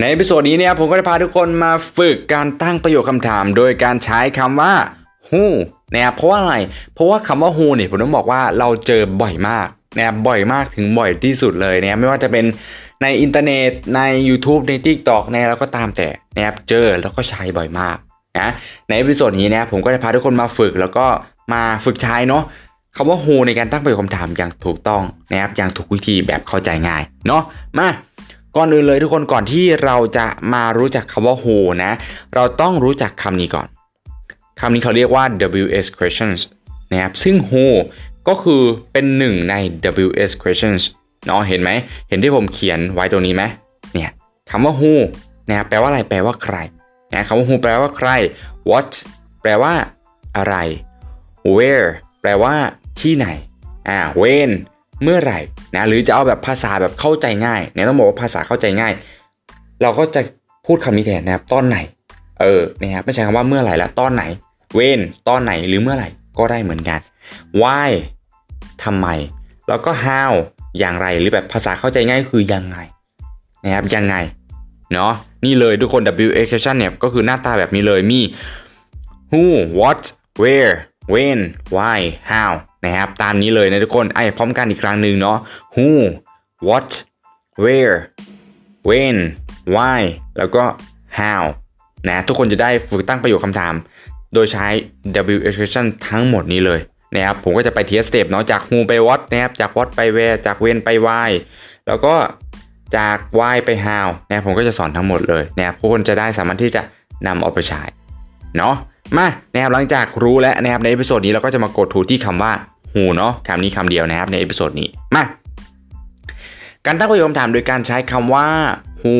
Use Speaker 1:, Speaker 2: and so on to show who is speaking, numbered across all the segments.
Speaker 1: ใน episode นี้เนี่ยผมก็จะพาทุกคนมาฝึกการตั้งประโยคคำถาม โดยการใช้คำว่า who นะครับเพราะว่าอะไร เพราะว่าคำว่า who เนี่ยผมต้องบอกว่าเราเจอบ่อยมากนะครับบ่อยมากถึงบ่อยที่สุดเลยนะครับไม่ว่าจะเป็นในอินเทอร์เน็ตใน YouTube ใน TikTok ในแล้วก็ตามแต่นะครับเจอแล้วก็ใช้บ่อยมากนะใน episode นี้นะผมก็จะพาทุกคนมาฝึกแล้วก็มาฝึกใช้เนาะคำว่า who ในการตั้งประโยคคำถามอย่างถูกต้องนะครับอย่างถูกวิธีแบบเข้าใจง่ายเนาะมา ก่อนอื่นเลยทุกคนก่อนที่เราจะมารู้จักคำว่า who นะ เราต้องรู้จักคำนี้ก่อนคำนี้เขาเรียกว่า WS questions นะครับซึ่ง who ก็คือเป็นหนึ่งใน WS questions เนาะเห็นไหม เห็นที่ผมเขียนไว้ตรงนี้ไหมเนี่ยคำว่า who นะครับแปลว่าอะไรแปลว่าใครนะคำว่า who แปลว่าใคร what แปลว่าอะไร where แปลว่าที่ไหนอ่า when เมื่อไหร่นะหรือจะเอาแบบภาษาแบบเข้าใจง่ายเนี่ยต้องบอกว่าภาษาเข้าใจง่าย เราก็จะพูดคำนี้แทนนะครับตอนไหน เออนะครับไม่ใช่คำว่าเมื่อไหร่ละตอนไหน when ตอนไหนหรือเมื่อไหร่ก็ได้เหมือนกัน why ทำไม แล้วก็ how อย่างไรหรือแบบภาษาเข้าใจง่ายคือยังไงนะครับยังไงเนาะนี่เลยทุกคน Wh question เนี่ยก็คือหน้าตาแบบนี้เลยมี who what where when why how นะครับตามนี้เลยนะทุกคนอ่านพร้อมกันอีกครั้งหนึ่งเนาะ who what where when why แล้วก็ how นะทุกคนจะได้ฝึกตั้งประโยคคำถาม โดยใช้ Wh question ทั้งหมดนี้เลยนะครับผมก็จะไปทีละสเต็ปเนาะจาก who ไป what นะครับจาก what ไป where จาก when ไป why แล้วก็จาก why ไป how นะครับผมก็จะสอนทั้งหมดเลยนะครับทุกคนจะได้สามารถที่จะนำเอาไปใช้ เนาะมานะครับหลังจากรู้แล้วนะครับใน episode นี้เราก็จะมาเจาะดูที่คำว่า who เนาะคำนี้คำเดียวนะครับใน episode นี้มาการตั้งประโยคคำถามโดยการใช้คำว่า who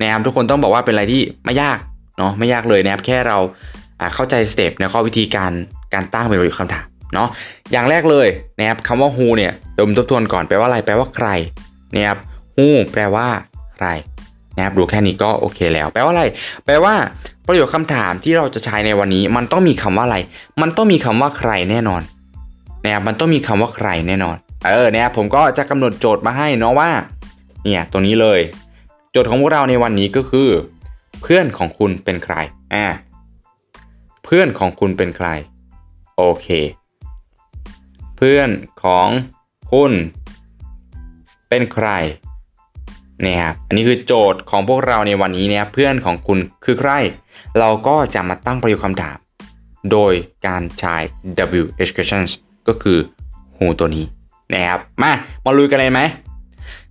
Speaker 1: นะครับทุกคนต้องบอกว่าเป็นอะไรที่ไม่ยากเนาะไม่ยากเลยนะครับแค่เราเข้าใจสเต็ปแล้ววิธีการการตั้งเป็นประโยคคำถามเนาะอย่างแรกเลยนะครับคำว่า who เนี่ยเดี๋ยวผมทบทวนก่อนแปลว่าอะไรแปลว่าใครนะครับ who แปลว่าใคร นะครับดูแค่นี้ก็โอเคแล้ว แปลว่าอะไร แปลว่าประโยคคำถามที่เราจะใช้ในวันนี้ มันต้องมีคำว่าอะไร มันต้องมีคำว่าใครแน่นอนนะครับมันต้องมีคำว่าใครแน่นอน เออเนี่ยผมก็จะกำหนดโจทย์มาให้เนาะว่า เนี่ยตัวนี้เลย โจทย์ของพวกเราในวันนี้ก็คือ เพื่อนของคุณเป็นใครอ่าเพื่อนของคุณเป็นใคร โอเค เพื่อนของคุณเป็นใคร นี่ครับอันนี้คือโจทย์ของพวกเราในวันนี้เนี่ยเพื่อนของคุณคือใคร เราก็จะมาตั้งประโยคคำถาม โดยการใช้ wh questions ก็คือ who ตัวนี้นะครับมามาลุยกันเลยไหม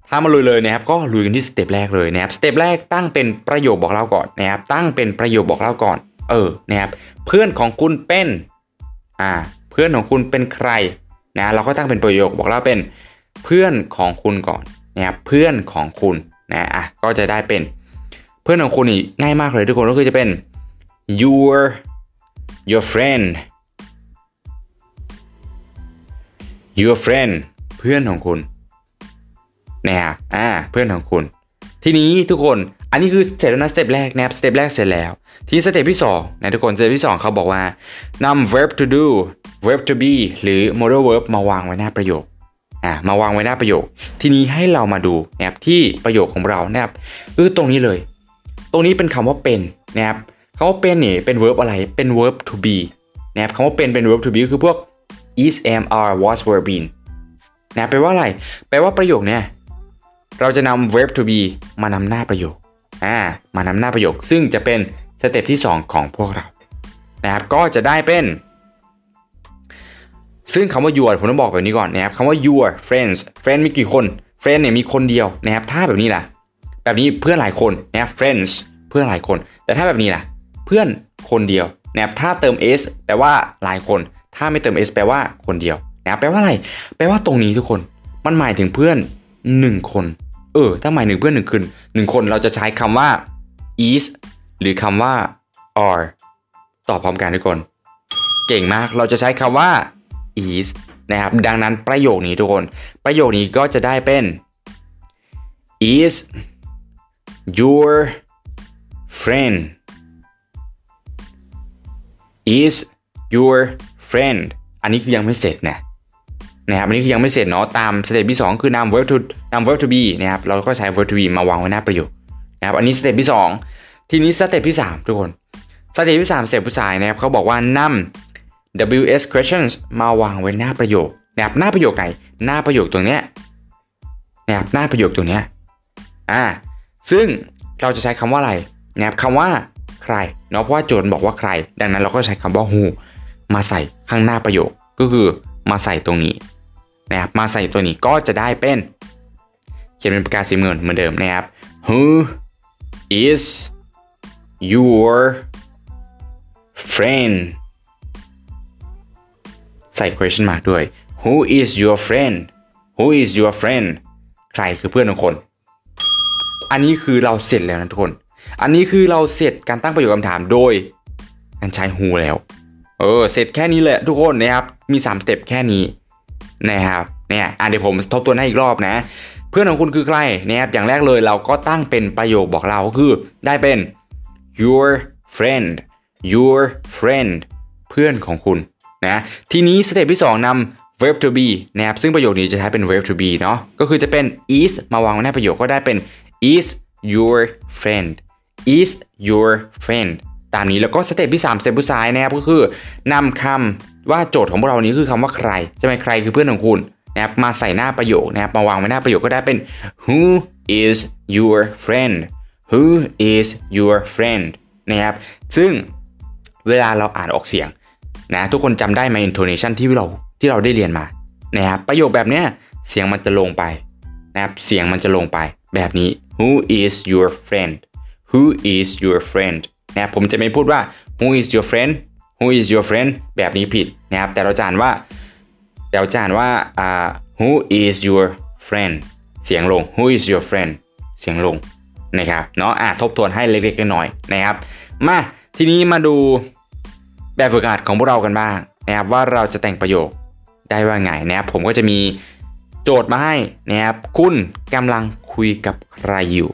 Speaker 1: ถ้ามาลุยเลยนะครับก็ลุยกันที่สเต็ปแรกเลยนะครับสเต็ปแรกตั้งเป็นประโยคบอกเล่าก่อนนะครับตั้งเป็นประโยคบอกเล่าก่อน เออนะครับเพื่อนของคุณเป็นอ่าเพื่อนของคุณเป็นใครนะเราก็ตั้งเป็นประโยคบอกเล่าเป็นเพื่อนของคุณก่อน นะครับเพื่อนของคุณนะอะก็จะได้เป็นเพื่อนของคุณนี่ง่ายมากเลยทุกคนก็คือจะเป็น your your friend your friend เพื่อนของคุณนะครับอ่าเพื่อนของคุณ ทีนี้ทุกคนอันนี้คือเสร็จแล้วนะสเต็ปแรกนะครับสเต็ปแรกเสร็จแล้ว ทีสเต็ปที่2นะทุกคนสเต็ปที่2เขาบอกว่านำ verb to do verb to be หรือ modal verb มาวางไว้หน้าประโยค อ่ามาวางไว้หน้าประโยค ทีนี้ให้เรามาดูนะครับที่ประโยคของเรานะครับคือตรงนี้เลย ตรงนี้เป็นคำว่าเป็นนะครับคำว่าเป็นนี่เป็น verb อะไรเป็น verb to be นะครับคำว่าเป็นเป็น verb to be คือพวก is am are was were been นะแปลว่าอะไร แปลว่าประโยคเนี้ยเราจะนำ verb to be มานำหน้าประโยคอ่ามานำหน้าประโยค ซึ่งจะเป็นสเต็ปที่ 2 ของพวกเรานะครับก็จะได้เป็น ซึ่งคำว่า your ผมต้องบอกแบบนี้ก่อนนะครับคำว่า your friends friend มีกี่คน friend เนี่ยมีคนเดียวนะครับถ้าแบบนี้ล่ะ แบบนี้เพื่อนหลายคนนะครับ friends เพื่อนหลายคน แต่ถ้าแบบนี้ล่ะ เพื่อนคนเดียวนะครับถ้าเติม s แปลว่าหลายคน ถ้าไม่เติม s แปลว่าคนเดียวนะครับแปลว่าอะไร แปลว่าตรงนี้ทุกคน มันหมายถึงเพื่อน 1 คน เออ ถ้าหมายถึงเพื่อนหนึ่งคนหนึ่งคนเราจะใช้คำว่า is หรือคำว่า are ตอบพร้อมกันทุกคน เก่งมากเราจะใช้คำว่า is นะครับดังนั้นประโยคนี้ทุกคน ประโยคนี้ก็จะได้เป็น is your friend is your friend อันนี้คือยังไม่เสร็จนะนะครับอันนี้คือยังไม่เสร็จเนาะตามสเต็ปที่ 2 คือนำ verb to นำ verb to be นะครับเราก็ใช้ verb to be มาวางไว้หน้าประโยคนะครับอันนี้สเต็ปที่ 2 ทีนี้สเต็ปที่ 3 ทุกคนสเต็ปที่3สเต็ปสุดท้ายนะครับเขาบอกว่านำ Wh- questions มาวางไว้หน้าประโยคนะครับหน้าประโยคไหน หน้าประโยคตรงเนี้ยนะครับหน้าประโยคตรงเนี้ยอ่าซึ่งเราจะใช้คำว่าอะไรนะครับคำว่าใครเนาะเพราะว่าโจทย์บอกว่าใคร ดังนั้นเราก็ใช้คำว่า who มาใส่ข้างหน้าประโยคก็คือมาใส่ตรงนี้นะครับมาใส่ตัวนี้ก็จะได้เป็นเขียนเป็นปากกาสีเงินเหมือนเดิมนะครับ who is your friend ส่ question mark ด้วย who is your friend who is your friend ใครคือเพื่อนของคน อันนี้คือเราเสร็จแล้วนะทุกคน อันนี้คือเราเสร็จการตั้งประโยคคำถามโดยการใช้ who แล้ว เออ เสร็จแค่นี้แหละทุกคนนะครับ มี 3 สเต็ปแค่นี้นะครับเนี่ยอะเดี๋ยวผมทบทวนให้อีกรอบนะ เพื่อนของคุณคือใครนะครับอย่างแรกเลยเราก็ตั้งเป็นประโยคบอกเราก็คือได้เป็น your friend your friend เพื่อนของคุณ นะทีนี้สเต็ปที่ 2นำ verb to be นะครับซึ่งประโยคนี้จะใช้เป็น verb to be เนาะก็คือจะเป็น is มาวางไว้ในประโยคก็ได้เป็น is your friend is your friend ตามนี้แล้วก็สเต็ปที่3สเต็ปสุดท้ายนะครับก็คือนำคำว่าโจทย์ของพวกเรานี้คือคำว่าใครใช่ไหมใครคือเพื่อนของคุณนะครับมาใส่หน้าประโยคนะครับมาวางไว้หน้าประโยคก็ได้เป็น who is your friend who is your friend นะครับซึ่งเวลาเราอ่านออกเสียง นะทุกคนจำได้ไหม intonation ที่เราที่เราได้เรียนมานะครับประโยคแบบเนี้ยเสียงมันจะลงไปนะครับเสียงมันจะลงไป แบบนี้ who is your friend who is your friend นะครับผมจะไม่พูดว่า who is your friend who is your friend แบบนี้ผิดนะครับแต่เราจะอ่านว่าเราจะอ่านว่าอ่า who is your friend เสียงลง who is your friend เสียงลงนะครับเนาะอะทบทวนให้เล็กๆน้อยๆนะครับ มาทีนี้มาดู แบบฝึกหัดของพวกเรากันบ้างนะครับว่าเราจะแต่งประโยคได้ว่าไงนะครับผมก็จะมีโจทย์มาให้นะครับคุณกำลังคุยกับใครอยู่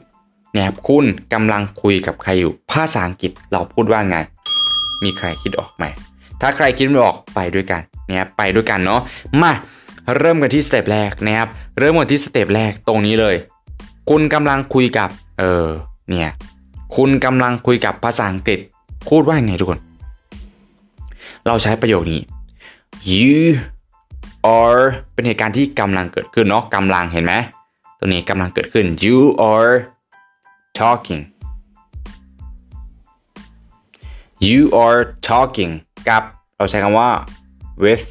Speaker 1: นะครับคุณกำลังคุยกับใครอยู่ ภาษาอังกฤษเราพูดว่าไง มีใครคิดออกไหม ถ้าใครคิดไม่ออกไปด้วยกันนะครับไปด้วยกันเนาะมาเริ่มกันที่สเต็ปแรกนะครับเริ่มกันที่สเต็ปแรกตรงนี้เลย คุณกำลังคุยกับเออเนี่ยคุณกำลังคุยกับภาษาอังกฤษพูดว่าไงทุกคน เราใช้ประโยคนี้ you are เป็นเหตุการณ์ที่กำลังเกิดขึ้นเนาะกำลังเห็นไหมตัวนี้กำลังเกิดขึ้น you are talking you are talking กับเราใช้คำว่า with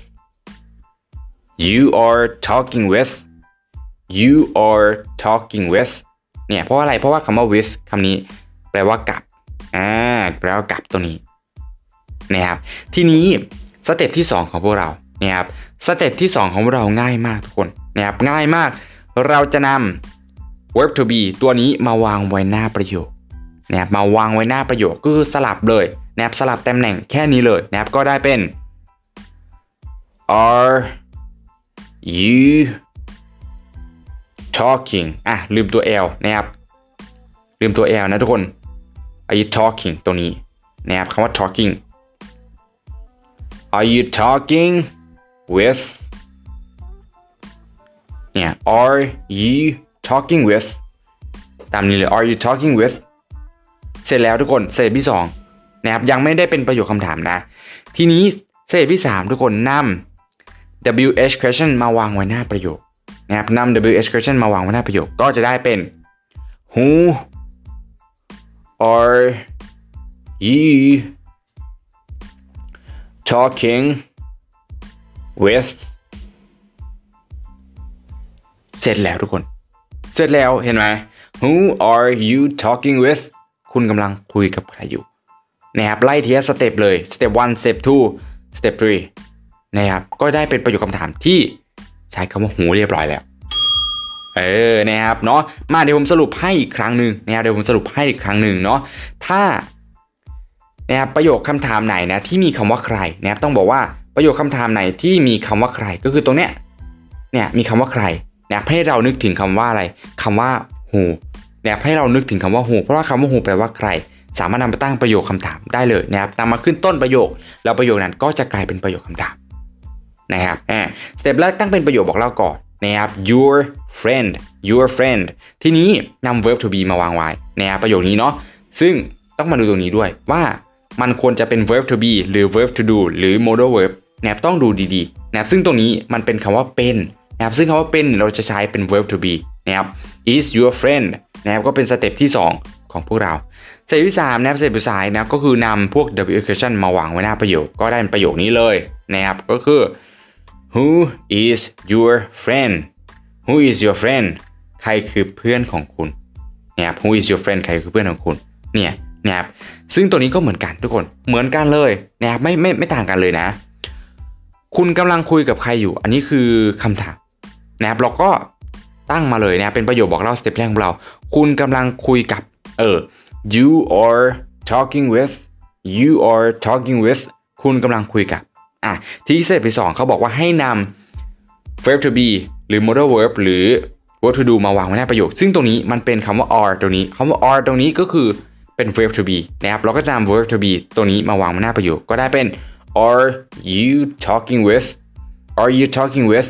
Speaker 1: you are talking with you are talking with เนี่ยเพราะอะไรเพราะว่าคำว่า with คำนี้ แปลว่ากับอ่าแปลว่ากับตัวนี้ นะครับทีนี้สเต็ปที่ 2 ของพวกเรานะครับสเต็ปที่ 2 ของเราง่ายมากทุกคนนะครับง่ายมาก เราจะนำ verb to be ตัวนี้มาวางไว้หน้าประโยคนะครับมาวางไว้หน้าประโยคก็คือสลับเลยนะครับสลับตำแหน่งแค่นี้เลยนะครับก็ได้เป็น are you talking อะลืมตัว l นะครับลืมตัว l นะทุกคน are you talking ตัวนี้นะครับคำว่า talking are you talking with เนี่ย are you talking with ตามนี้เลย are you talking with เสร็จแล้วทุกคนสเต็ปที่2นะครับยังไม่ได้เป็นประโยคคำถามนะ ทีนี้สเต็ปที่ 3 ทุกคนนำ WH question มาวางไว้หน้าประโยคนะครับนำ WH question มาวางไว้หน้าประโยคก็จะได้เป็น who are you talking with เสร็จแล้วทุกคน เสร็จแล้วเห็นไหม Who are you talking with คุณกำลังคุยกับใครอยู่นะครับไล่ทีละสเต็ปเลยสเต็ป1สเต็ป2สเต็ป3นะครับก็ได้เป็นประโยคคำถามที่ใช้คำว่า who เรียบร้อยแล้วเออนะครับเนาะมาเดี๋ยวผมสรุปให้อีกครั้งหนึ่งนะครับเดี๋ยวผมสรุปให้อีกครั้งหนึ่งเนาะถ้า นะครับประโยคคำถามไหนนะที่มีคำว่าใครนะครับต้องบอกว่าประโยคคำถามไหนที่มีคำว่าใครก็คือตรงเนี้ยเนี่ยมีคำว่าใครนะครับให้เรานึกถึงคำว่าอะไรคำว่า who นะครับให้เรานึกถึงคำว่า who เพราะว่าคำว่า who แปลว่าใคร สามารถนำไปตั้งประโยคคำถามได้เลยนะครับนำมาขึ้นต้นประโยค แล้วประโยคนั้นก็จะกลายเป็นประโยคคำถามนะครับอ่าสเต็ปแรกตั้งเป็นประโยคบอกเล่าก่อนนะครับ your friend your friend ทีนี้นำ verb to be มาวางไว้นะครับประโยคนี้เนาะซึ่งต้องมาดูตรงนี้ด้วยว่า มันควรจะเป็น verb to be หรือ verb to do หรือ modal verb นะครับต้องดูดีๆนะครับซึ่งตรงนี้มันเป็นคำว่าเป็นนะครับซึ่งคำว่าเป็นเราจะใช้เป็น verb to be นะครับ is your friend นะครับก็เป็นสเต็ปที่ 2 ของพวกเราสเต็ปที่3นะครับสเต็ปสุดท้ายนะก็คือนำพวก w question มาวางไว้หน้าประโยคก็ได้เป็นประโยคนี้เลยนะครับก็คือ who is your friend who is your friend ใครคือเพื่อนของคุณนะครับ who is your friend ใครคือเพื่อนของคุณเนี่ย นะครับซึ่งตัวนี้ก็เหมือนกันทุกคนเหมือนกันเลยนะครับไม่ไม่ไม่ต่างกันเลยนะ คุณกำลังคุยกับใครอยู่ อันนี้คือคำถามนะครับเราก็ตั้งมาเลยนะเป็นประโยคบอกเล่าสเต็ปแรกของเรา คุณกำลังคุยกับเออ you are talking with you are talking with คุณกำลังคุยกับอะที่สเต็ปที่สองเขาบอกว่าให้นำ verb to be หรือ modal verb หรือ verb to do มาวางไว้ในประโยค ซึ่งตรงนี้มันเป็นคำว่า are ตรงนี้คำว่า are ตรงนี้ก็คือ เป็น verb to be นะครับ เราก็จะนำ verb to be ตัวนี้มาวางไว้หน้าประโยค ก็ได้เป็น are you talking with are you talking with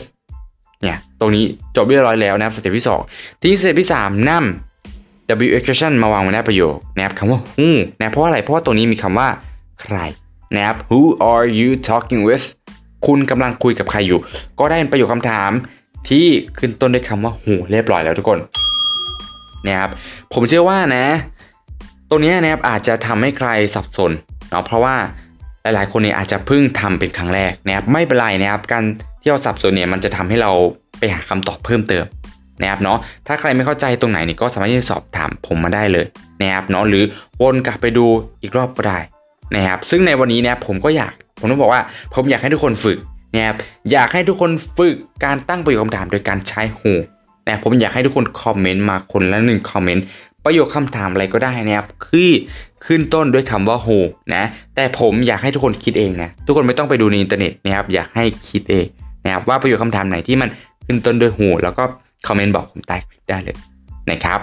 Speaker 1: เนี่ย ตรงนี้จบเรียบร้อยแล้วนะครับ สเต็ปที่ 2 ที่สเต็ปที่ 3นำ Wh- question มาวางไว้ในประโยคนะครับคำว่า who นะเพราะอะไร เพราะว่าตัวนี้มีคำว่าใครนะครับ who are you talking with คุณกำลังคุยกับใครอยู่ ก็ได้เป็นประโยคคำถามที่ขึ้นต้นด้วยคำว่า who เรียบร้อยแล้วทุกคนนะครับผมเชื่อว่านะ ตัวนี้นะครับอาจจะทำให้ใครสับสนเนาะเพราะว่าหลายๆ คนเนี่ยอาจจะเพิ่งทำเป็นครั้งแรกนะครับไม่เป็นไรนะครับการที่เราสับสนเนี่ยมันจะทำให้เราไปหาคำตอบเพิ่มเติมนะครับเนาะถ้าใครไม่เข้าใจตรงไหนนี่ก็สามารถที่จะสอบถามผมมาได้เลยนะครับเนาะหรือวนกลับไปดูอีกรอบก็ได้นะครับซึ่งในวันนี้เนี่ยผมก็อยากผมต้องบอกว่าผมอยากให้ทุกคนฝึกนะครับอยากให้ทุกคนฝึกการตั้งประโยคคำถามโดยการใช้ who นะผมอยากให้ทุกคนคอมเมนต์มาคนละหนึ่งคอมเมนต์ ประโยคคำถามอะไรก็ได้นะครับคือขึ้นต้นด้วยคำว่า who นะแต่ผมอยากให้ทุกคนคิดเองนะทุกคนไม่ต้องไปดูในอินเทอร์เน็ตนะครับอยากให้คิดเองนะครับว่าประโยคคำถามไหนที่มันขึ้นต้นด้วย who แล้วก็คอมเมนต์บอกผมใต้คลิปได้เลยนะครับ